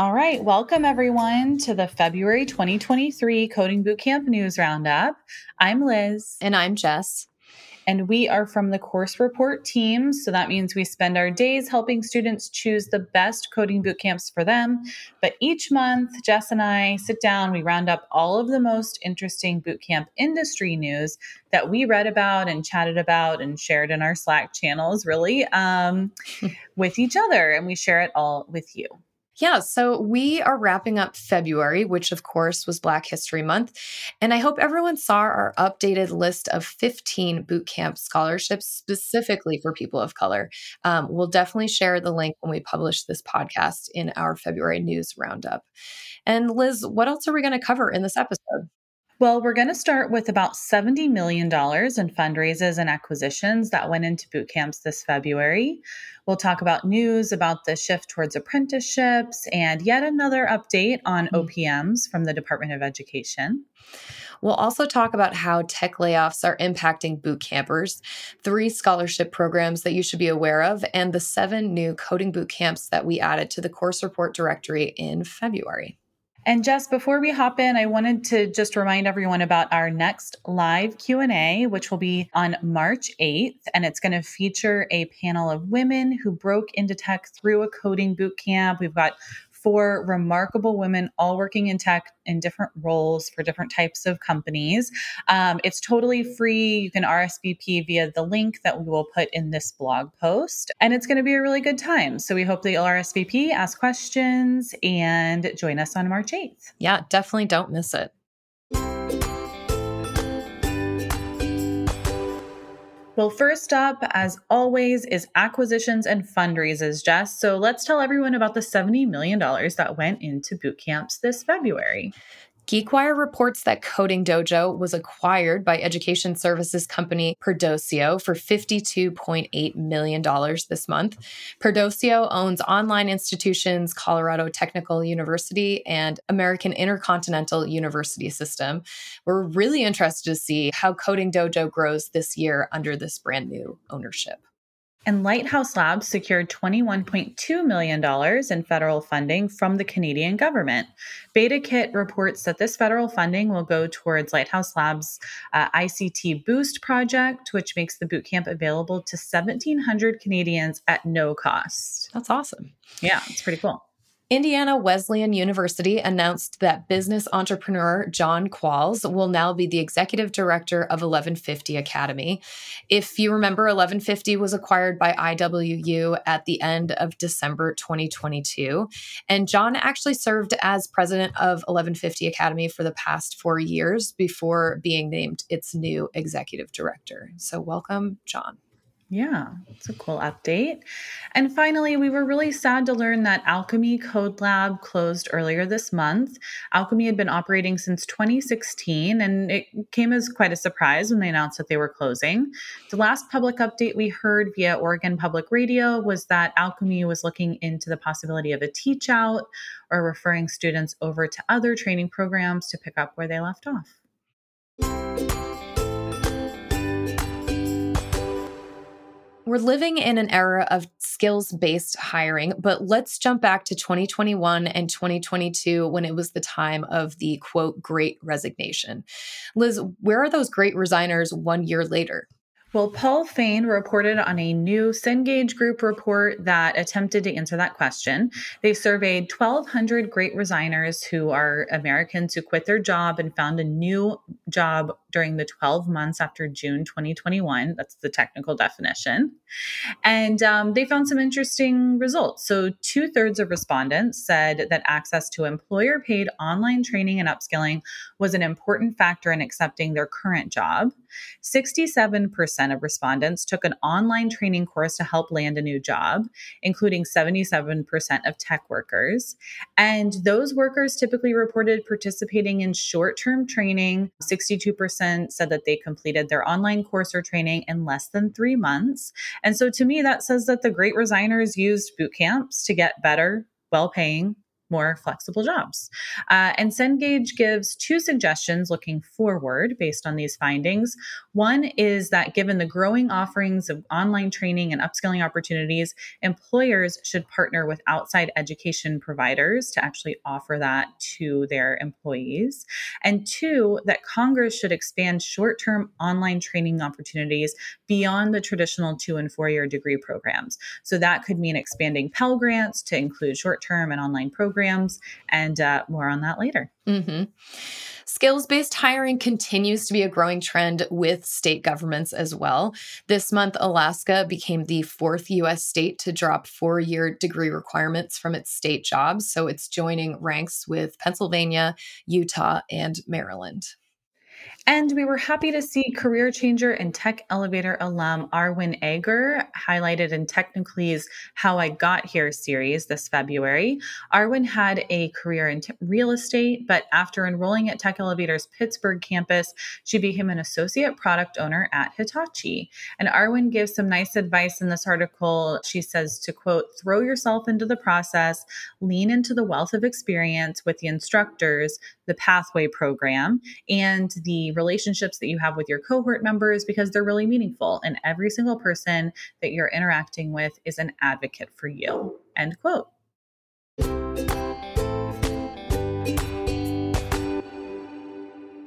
All right, welcome everyone to the February 2023 Coding Bootcamp News Roundup. I'm Liz. And I'm Jess and we are from the course report team. So that means we spend our days helping students choose the best coding boot camps for them. But each month, Jess and I sit down, we round up all of the most interesting bootcamp industry news that we read about and chatted about and shared in our Slack channels, really, um, with each other. And we share it all with you. Yeah, so we are wrapping up February, which of course was Black History Month. And I hope everyone saw our updated list of 15 bootcamp scholarships specifically for people of color. Um, we'll definitely share the link when we publish this podcast in our February news roundup. And Liz, what else are we going to cover in this episode? Well, we're going to start with about $70 million in fundraisers and acquisitions that went into boot camps this February. We'll talk about news about the shift towards apprenticeships and yet another update on mm-hmm. OPMs from the Department of Education. We'll also talk about how tech layoffs are impacting boot campers, three scholarship programs that you should be aware of, and the seven new coding boot camps that we added to the course report directory in February. And Jess, before we hop in, I wanted to just remind everyone about our next live Q&A, which will be on March 8th, and it's going to feature a panel of women who broke into tech through a coding boot camp. We've got four remarkable women, all working in tech in different roles for different types of companies. Um, it's totally free. You can RSVP via the link that we will put in this blog post, and it's going to be a really good time. So we hope that you'll RSVP, ask questions, and join us on March 8th. Yeah, definitely don't miss it. Well, first up, as always, is acquisitions and fundraisers, Jess. So let's tell everyone about the $70 million that went into boot camps this February. GeekWire reports that Coding Dojo was acquired by education services company Perdoceo for $52.8 million this month. Perdoceo owns online institutions Colorado Technical University and American Intercontinental University System. We're really interested to see how Coding Dojo grows this year under this brand new ownership. And Lighthouse Labs secured $21.2 million in federal funding from the Canadian government. BetaKit reports that this federal funding will go towards Lighthouse Labs' uh, ICT Boost project, which makes the bootcamp available to 1,700 Canadians at no cost. That's awesome. Yeah, it's pretty cool. Indiana Wesleyan University announced that business entrepreneur John Qualls will now be the executive director of 1150 Academy. If you remember, 1150 was acquired by IWU at the end of December 2022. And John actually served as president of 1150 Academy for the past four years before being named its new executive director. So, welcome, John. Yeah, it's a cool update. And finally, we were really sad to learn that Alchemy Code Lab closed earlier this month. Alchemy had been operating since 2016, and it came as quite a surprise when they announced that they were closing. The last public update we heard via Oregon Public Radio was that Alchemy was looking into the possibility of a teach out or referring students over to other training programs to pick up where they left off. We're living in an era of skills based hiring, but let's jump back to 2021 and 2022 when it was the time of the quote, great resignation. Liz, where are those great resigners one year later? Well, Paul Fain reported on a new Cengage Group report that attempted to answer that question. They surveyed 1,200 great resigners who are Americans who quit their job and found a new job during the 12 months after June 2021. That's the technical definition. And um, they found some interesting results. So, two thirds of respondents said that access to employer paid online training and upskilling was an important factor in accepting their current job. 67% of respondents took an online training course to help land a new job, including 77% of tech workers. And those workers typically reported participating in short term training. 62% said that they completed their online course or training in less than three months. And so to me, that says that the great resigners used boot camps to get better, well paying, more flexible jobs. Uh, and Cengage gives two suggestions looking forward based on these findings. One is that given the growing offerings of online training and upskilling opportunities, employers should partner with outside education providers to actually offer that to their employees. And two, that Congress should expand short term online training opportunities beyond the traditional two and four year degree programs. So that could mean expanding Pell Grants to include short term and online programs programs, and uh, more on that later. Mm-hmm. Skills based hiring continues to be a growing trend with state governments as well. This month, Alaska became the fourth U.S. state to drop four year degree requirements from its state jobs. So it's joining ranks with Pennsylvania, Utah, and Maryland. And we were happy to see career changer and tech elevator alum Arwin Ager highlighted in Technically's How I Got Here series this February. Arwin had a career in t- real estate, but after enrolling at Tech Elevator's Pittsburgh campus, she became an associate product owner at Hitachi. And Arwin gives some nice advice in this article. She says to quote, throw yourself into the process, lean into the wealth of experience with the instructors, the pathway program, and the the relationships that you have with your cohort members because they're really meaningful. And every single person that you're interacting with is an advocate for you. End quote.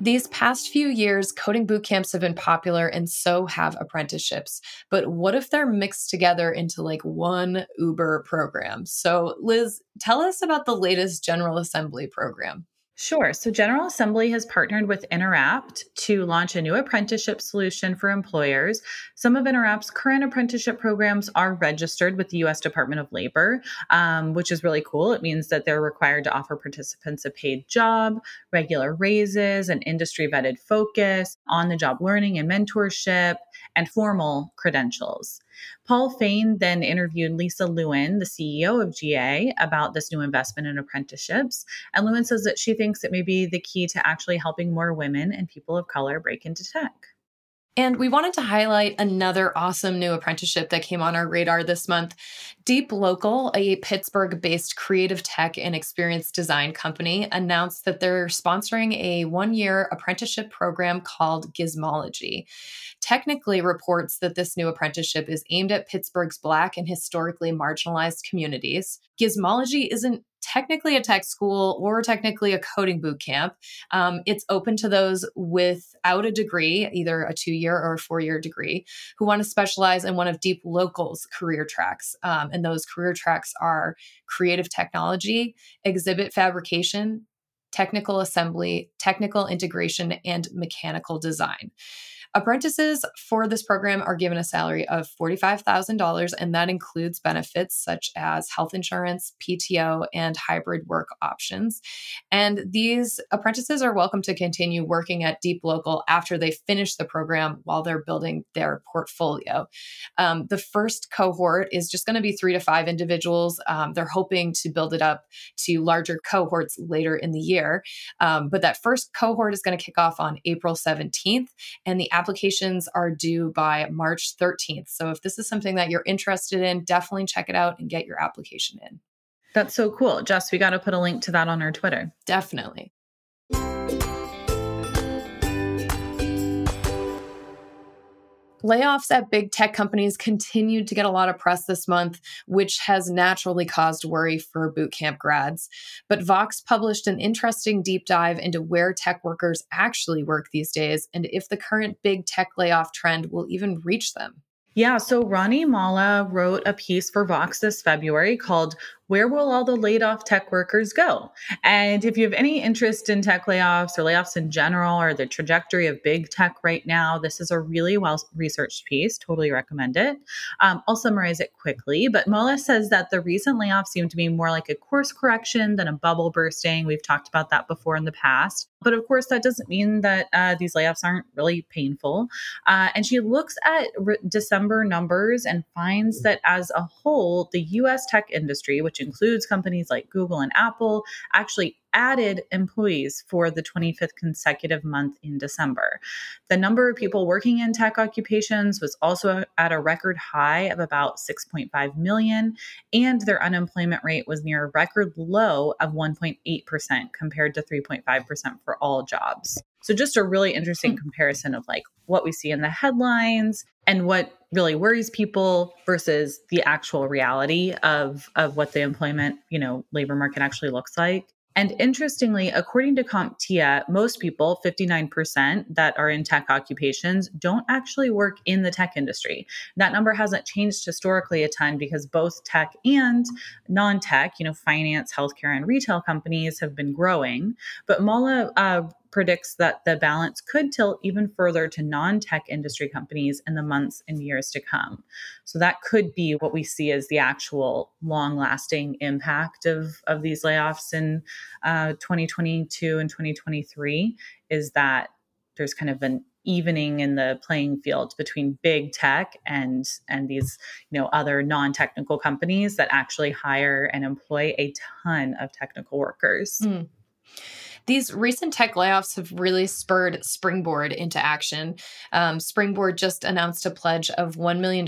These past few years, coding boot camps have been popular and so have apprenticeships. But what if they're mixed together into like one Uber program? So, Liz, tell us about the latest General Assembly program. Sure. So General Assembly has partnered with Interapt to launch a new apprenticeship solution for employers. Some of Interapt's current apprenticeship programs are registered with the U.S. Department of Labor, um, which is really cool. It means that they're required to offer participants a paid job, regular raises, an industry vetted focus, on the job learning and mentorship, and formal credentials. Paul Fain then interviewed Lisa Lewin, the CEO of GA, about this new investment in apprenticeships. And Lewin says that she thinks it may be the key to actually helping more women and people of color break into tech. And we wanted to highlight another awesome new apprenticeship that came on our radar this month. Deep Local, a Pittsburgh based creative tech and experience design company, announced that they're sponsoring a one year apprenticeship program called Gizmology. Technically, reports that this new apprenticeship is aimed at Pittsburgh's Black and historically marginalized communities. Gizmology isn't technically a tech school or technically a coding boot camp. Um, it's open to those without a degree, either a two year or a four year degree, who want to specialize in one of Deep Local's career tracks. Um, and those career tracks are creative technology, exhibit fabrication, technical assembly, technical integration, and mechanical design. Apprentices for this program are given a salary of $45,000, and that includes benefits such as health insurance, PTO, and hybrid work options. And these apprentices are welcome to continue working at Deep Local after they finish the program while they're building their portfolio. Um, the first cohort is just going to be three to five individuals. Um, they're hoping to build it up to larger cohorts later in the year. Um, but that first cohort is going to kick off on April 17th, and the applications are due by March 13th. So if this is something that you're interested in, definitely check it out and get your application in. That's so cool. Jess, we got to put a link to that on our Twitter. Definitely. Layoffs at big tech companies continued to get a lot of press this month, which has naturally caused worry for bootcamp grads. But Vox published an interesting deep dive into where tech workers actually work these days and if the current big tech layoff trend will even reach them. Yeah, so Rani Molla wrote a piece for Vox this February called where will all the laid off tech workers go? And if you have any interest in tech layoffs or layoffs in general or the trajectory of big tech right now, this is a really well researched piece. Totally recommend it. Um, I'll summarize it quickly, but Molla says that the recent layoffs seem to be more like a course correction than a bubble bursting. We've talked about that before in the past. But of course, that doesn't mean that uh, these layoffs aren't really painful. Uh, and she looks at re- December numbers and finds that as a whole, the US tech industry, which includes companies like Google and Apple, actually added employees for the 25th consecutive month in December. The number of people working in tech occupations was also at a record high of about 6.5 million, and their unemployment rate was near a record low of 1.8% compared to 3.5% for all jobs. So, just a really interesting hmm. comparison of like what we see in the headlines and what really worries people versus the actual reality of of what the employment you know labor market actually looks like and interestingly, according to CompTIA, most people, 59% that are in tech occupations, don't actually work in the tech industry. That number hasn't changed historically a ton because both tech and non tech, you know, finance, healthcare, and retail companies have been growing. But Molla uh, predicts that the balance could tilt even further to non tech industry companies in the months and years to come. So that could be what we see as the actual long lasting impact of, of these layoffs in uh, 2022 and 2023 is that there's kind of an evening in the playing field between big tech and and these you know other non-technical companies that actually hire and employ a ton of technical workers mm. These recent tech layoffs have really spurred Springboard into action. Um, Springboard just announced a pledge of $1 million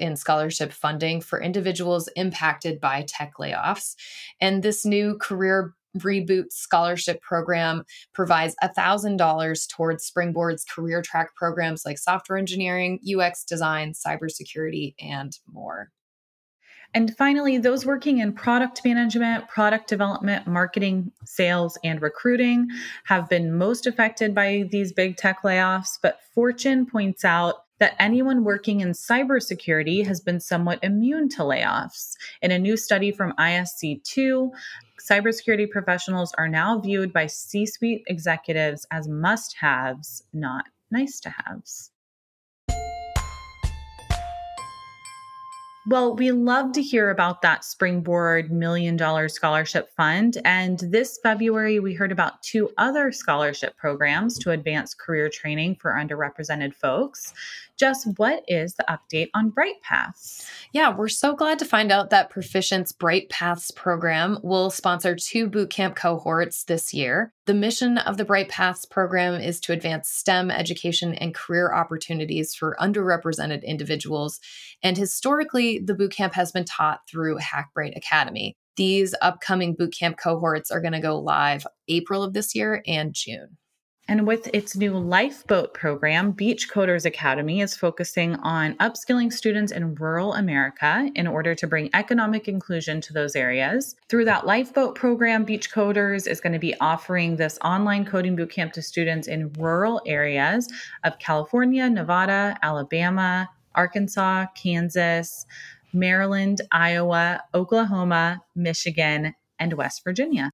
in scholarship funding for individuals impacted by tech layoffs. And this new career Reboot Scholarship Program provides $1,000 towards Springboard's career track programs like software engineering, UX design, cybersecurity, and more. And finally, those working in product management, product development, marketing, sales, and recruiting have been most affected by these big tech layoffs. But Fortune points out that anyone working in cybersecurity has been somewhat immune to layoffs. In a new study from ISC2, cybersecurity professionals are now viewed by C suite executives as must haves, not nice to haves. Well, we love to hear about that Springboard Million Dollar Scholarship Fund. And this February, we heard about two other scholarship programs to advance career training for underrepresented folks. Jess, what is the update on Bright Paths? Yeah, we're so glad to find out that Proficient's Bright Paths program will sponsor two bootcamp cohorts this year. The mission of the Bright Paths program is to advance STEM education and career opportunities for underrepresented individuals. And historically, the bootcamp has been taught through Hackbright Academy. These upcoming bootcamp cohorts are going to go live April of this year and June. And with its new Lifeboat program, Beach Coders Academy is focusing on upskilling students in rural America in order to bring economic inclusion to those areas. Through that Lifeboat program, Beach Coders is going to be offering this online coding bootcamp to students in rural areas of California, Nevada, Alabama, Arkansas, Kansas, Maryland, Iowa, Oklahoma, Michigan, and West Virginia.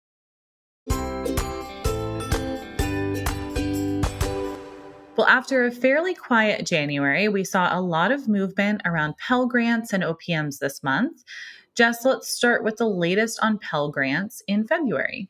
Well, after a fairly quiet January, we saw a lot of movement around Pell Grants and OPMs this month. Jess, let's start with the latest on Pell Grants in February.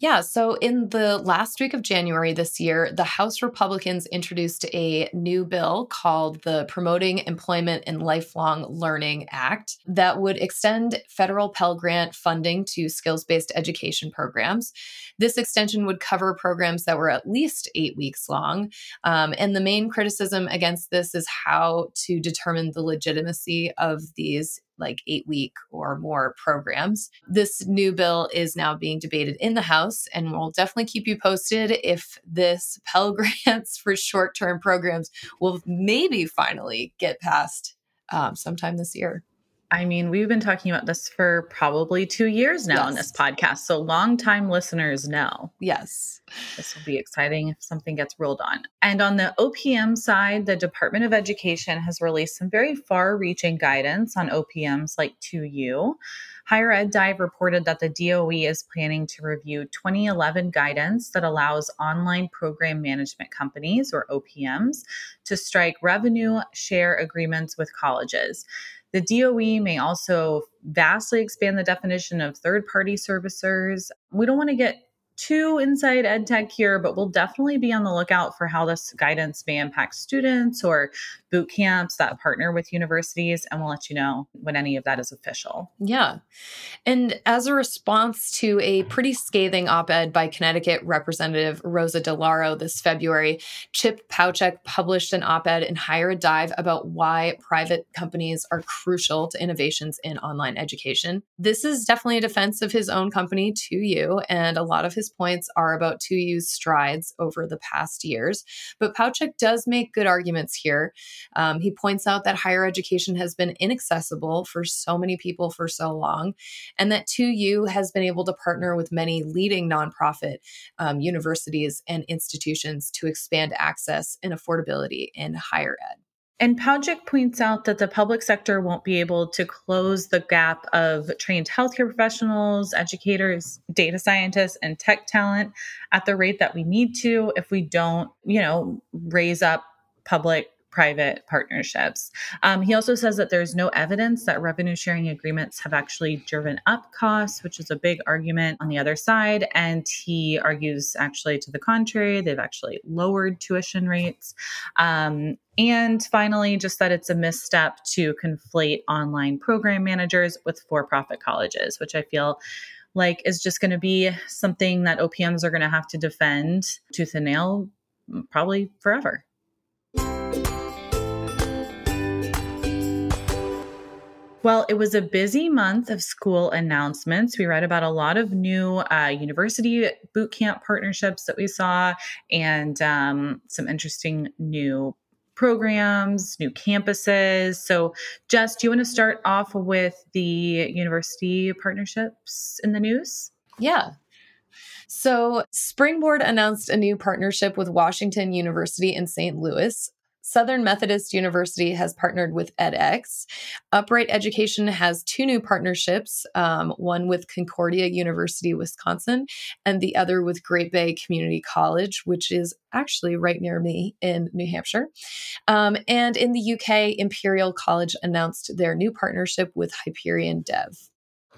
Yeah. So, in the last week of January this year, the House Republicans introduced a new bill called the Promoting Employment and Lifelong Learning Act that would extend federal Pell Grant funding to skills based education programs. This extension would cover programs that were at least eight weeks long. Um, and the main criticism against this is how to determine the legitimacy of these like eight week or more programs. This new bill is now being debated in the House, and we'll definitely keep you posted if this Pell Grants for short term programs will maybe finally get passed um, sometime this year. I mean, we've been talking about this for probably two years now yes. on this podcast. So, long-time listeners know. Yes. This will be exciting if something gets ruled on. And on the OPM side, the Department of Education has released some very far reaching guidance on OPMs like 2U. Higher Ed Dive reported that the DOE is planning to review 2011 guidance that allows online program management companies, or OPMs, to strike revenue share agreements with colleges. The DOE may also vastly expand the definition of third party servicers. We don't want to get too inside ed tech here, but we'll definitely be on the lookout for how this guidance may impact students or boot camps that partner with universities. And we'll let you know when any of that is official. Yeah. And as a response to a pretty scathing op ed by Connecticut Representative Rosa DeLauro this February, Chip Paucek published an op ed in Higher Dive about why private companies are crucial to innovations in online education. This is definitely a defense of his own company, 2U, and a lot of his points are about 2U's strides over the past years. But Paucek does make good arguments here. Um, he points out that higher education has been inaccessible for so many people for so long, and that 2U has been able to partner with many leading nonprofit um, universities and institutions to expand access and affordability in higher ed. And Paucek points out that the public sector won't be able to close the gap of trained healthcare professionals, educators, data scientists, and tech talent at the rate that we need to if we don't, you know, raise up public private partnerships. Um, he also says that there's no evidence that revenue sharing agreements have actually driven up costs, which is a big argument on the other side. And he argues actually to the contrary, they've actually lowered tuition rates. Um, and finally, just that it's a misstep to conflate online program managers with for profit colleges, which I feel like is just going to be something that OPMs are going to have to defend tooth and nail probably forever. Well, it was a busy month of school announcements. We read about a lot of new uh, university boot camp partnerships that we saw and um, some interesting new programs, new campuses. So, Jess, do you want to start off with the university partnerships in the news? Yeah. So, Springboard announced a new partnership with Washington University in St. Louis. Southern Methodist University has partnered with edX. Upright Education has two new partnerships um, one with Concordia University, Wisconsin, and the other with Great Bay Community College, which is actually right near me in New Hampshire. Um, and in the UK, Imperial College announced their new partnership with Hyperion Dev.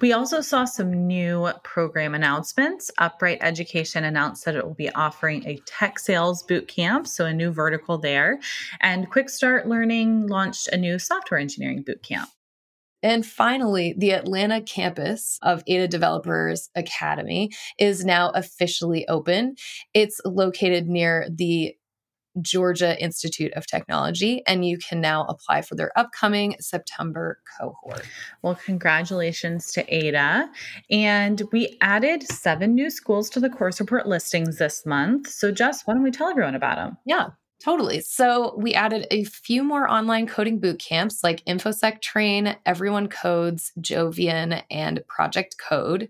We also saw some new program announcements. Upright Education announced that it will be offering a tech sales boot camp, so a new vertical there. And Quick Start Learning launched a new software engineering boot camp. And finally, the Atlanta campus of Ada Developers Academy is now officially open. It's located near the Georgia Institute of Technology, and you can now apply for their upcoming September cohort. Well, congratulations to Ada. And we added seven new schools to the course report listings this month. So, Jess, why don't we tell everyone about them? Yeah. Totally. So we added a few more online coding boot camps like InfoSec Train, Everyone Codes, Jovian, and Project Code.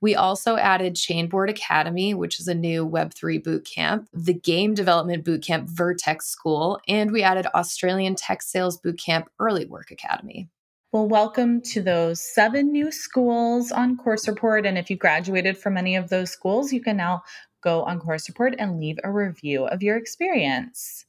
We also added Chainboard Academy, which is a new Web3 boot camp, the Game Development Boot Camp Vertex School, and we added Australian Tech Sales Boot Camp Early Work Academy. Well, welcome to those seven new schools on Course Report. And if you graduated from any of those schools, you can now go on Course Report and leave a review of your experience.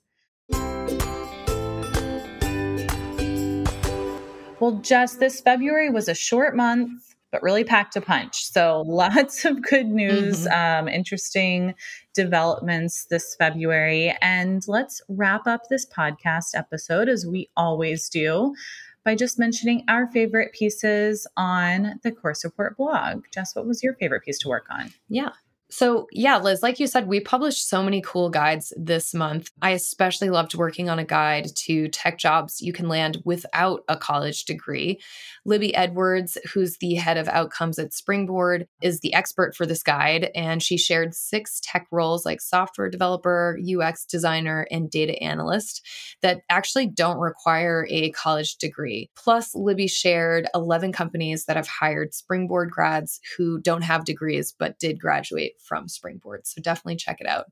Well, just this February was a short month, but really packed a punch. So lots of good news, mm-hmm. um, interesting developments this February. And let's wrap up this podcast episode as we always do by just mentioning our favorite pieces on the Course Report blog. Jess, what was your favorite piece to work on? Yeah. So, yeah, Liz, like you said, we published so many cool guides this month. I especially loved working on a guide to tech jobs you can land without a college degree. Libby Edwards, who's the head of outcomes at Springboard, is the expert for this guide. And she shared six tech roles like software developer, UX designer, and data analyst that actually don't require a college degree. Plus, Libby shared 11 companies that have hired Springboard grads who don't have degrees but did graduate from Springboard. So definitely check it out.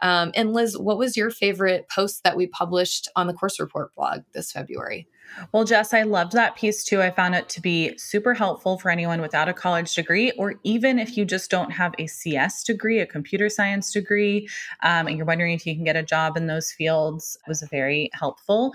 Um, and Liz, what was your favorite post that we published on the course report blog this February? Well, Jess, I loved that piece too. I found it to be super helpful for anyone without a college degree, or even if you just don't have a CS degree, a computer science degree, um, and you're wondering if you can get a job in those fields. It was very helpful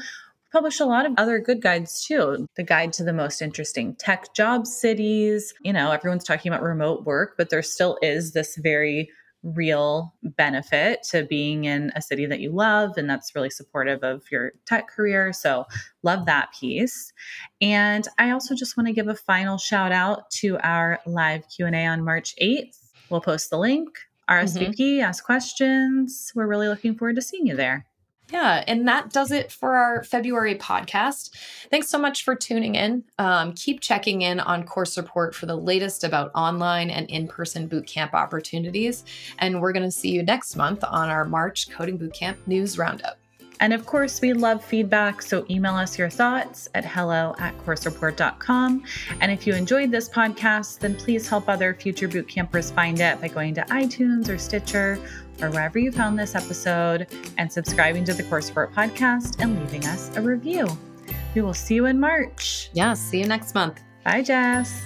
published a lot of other good guides too. The guide to the most interesting tech job cities. You know, everyone's talking about remote work, but there still is this very real benefit to being in a city that you love and that's really supportive of your tech career so love that piece and i also just want to give a final shout out to our live q&a on march 8th we'll post the link rsvp mm-hmm. ask questions we're really looking forward to seeing you there yeah, and that does it for our February podcast. Thanks so much for tuning in. Um, keep checking in on Course Report for the latest about online and in person bootcamp opportunities. And we're going to see you next month on our March Coding Bootcamp News Roundup. And of course, we love feedback, so email us your thoughts at hello at coursereport.com. And if you enjoyed this podcast, then please help other future bootcampers find it by going to iTunes or Stitcher or wherever you found this episode and subscribing to the Course Report podcast and leaving us a review. We will see you in March. Yeah, see you next month. Bye, Jess.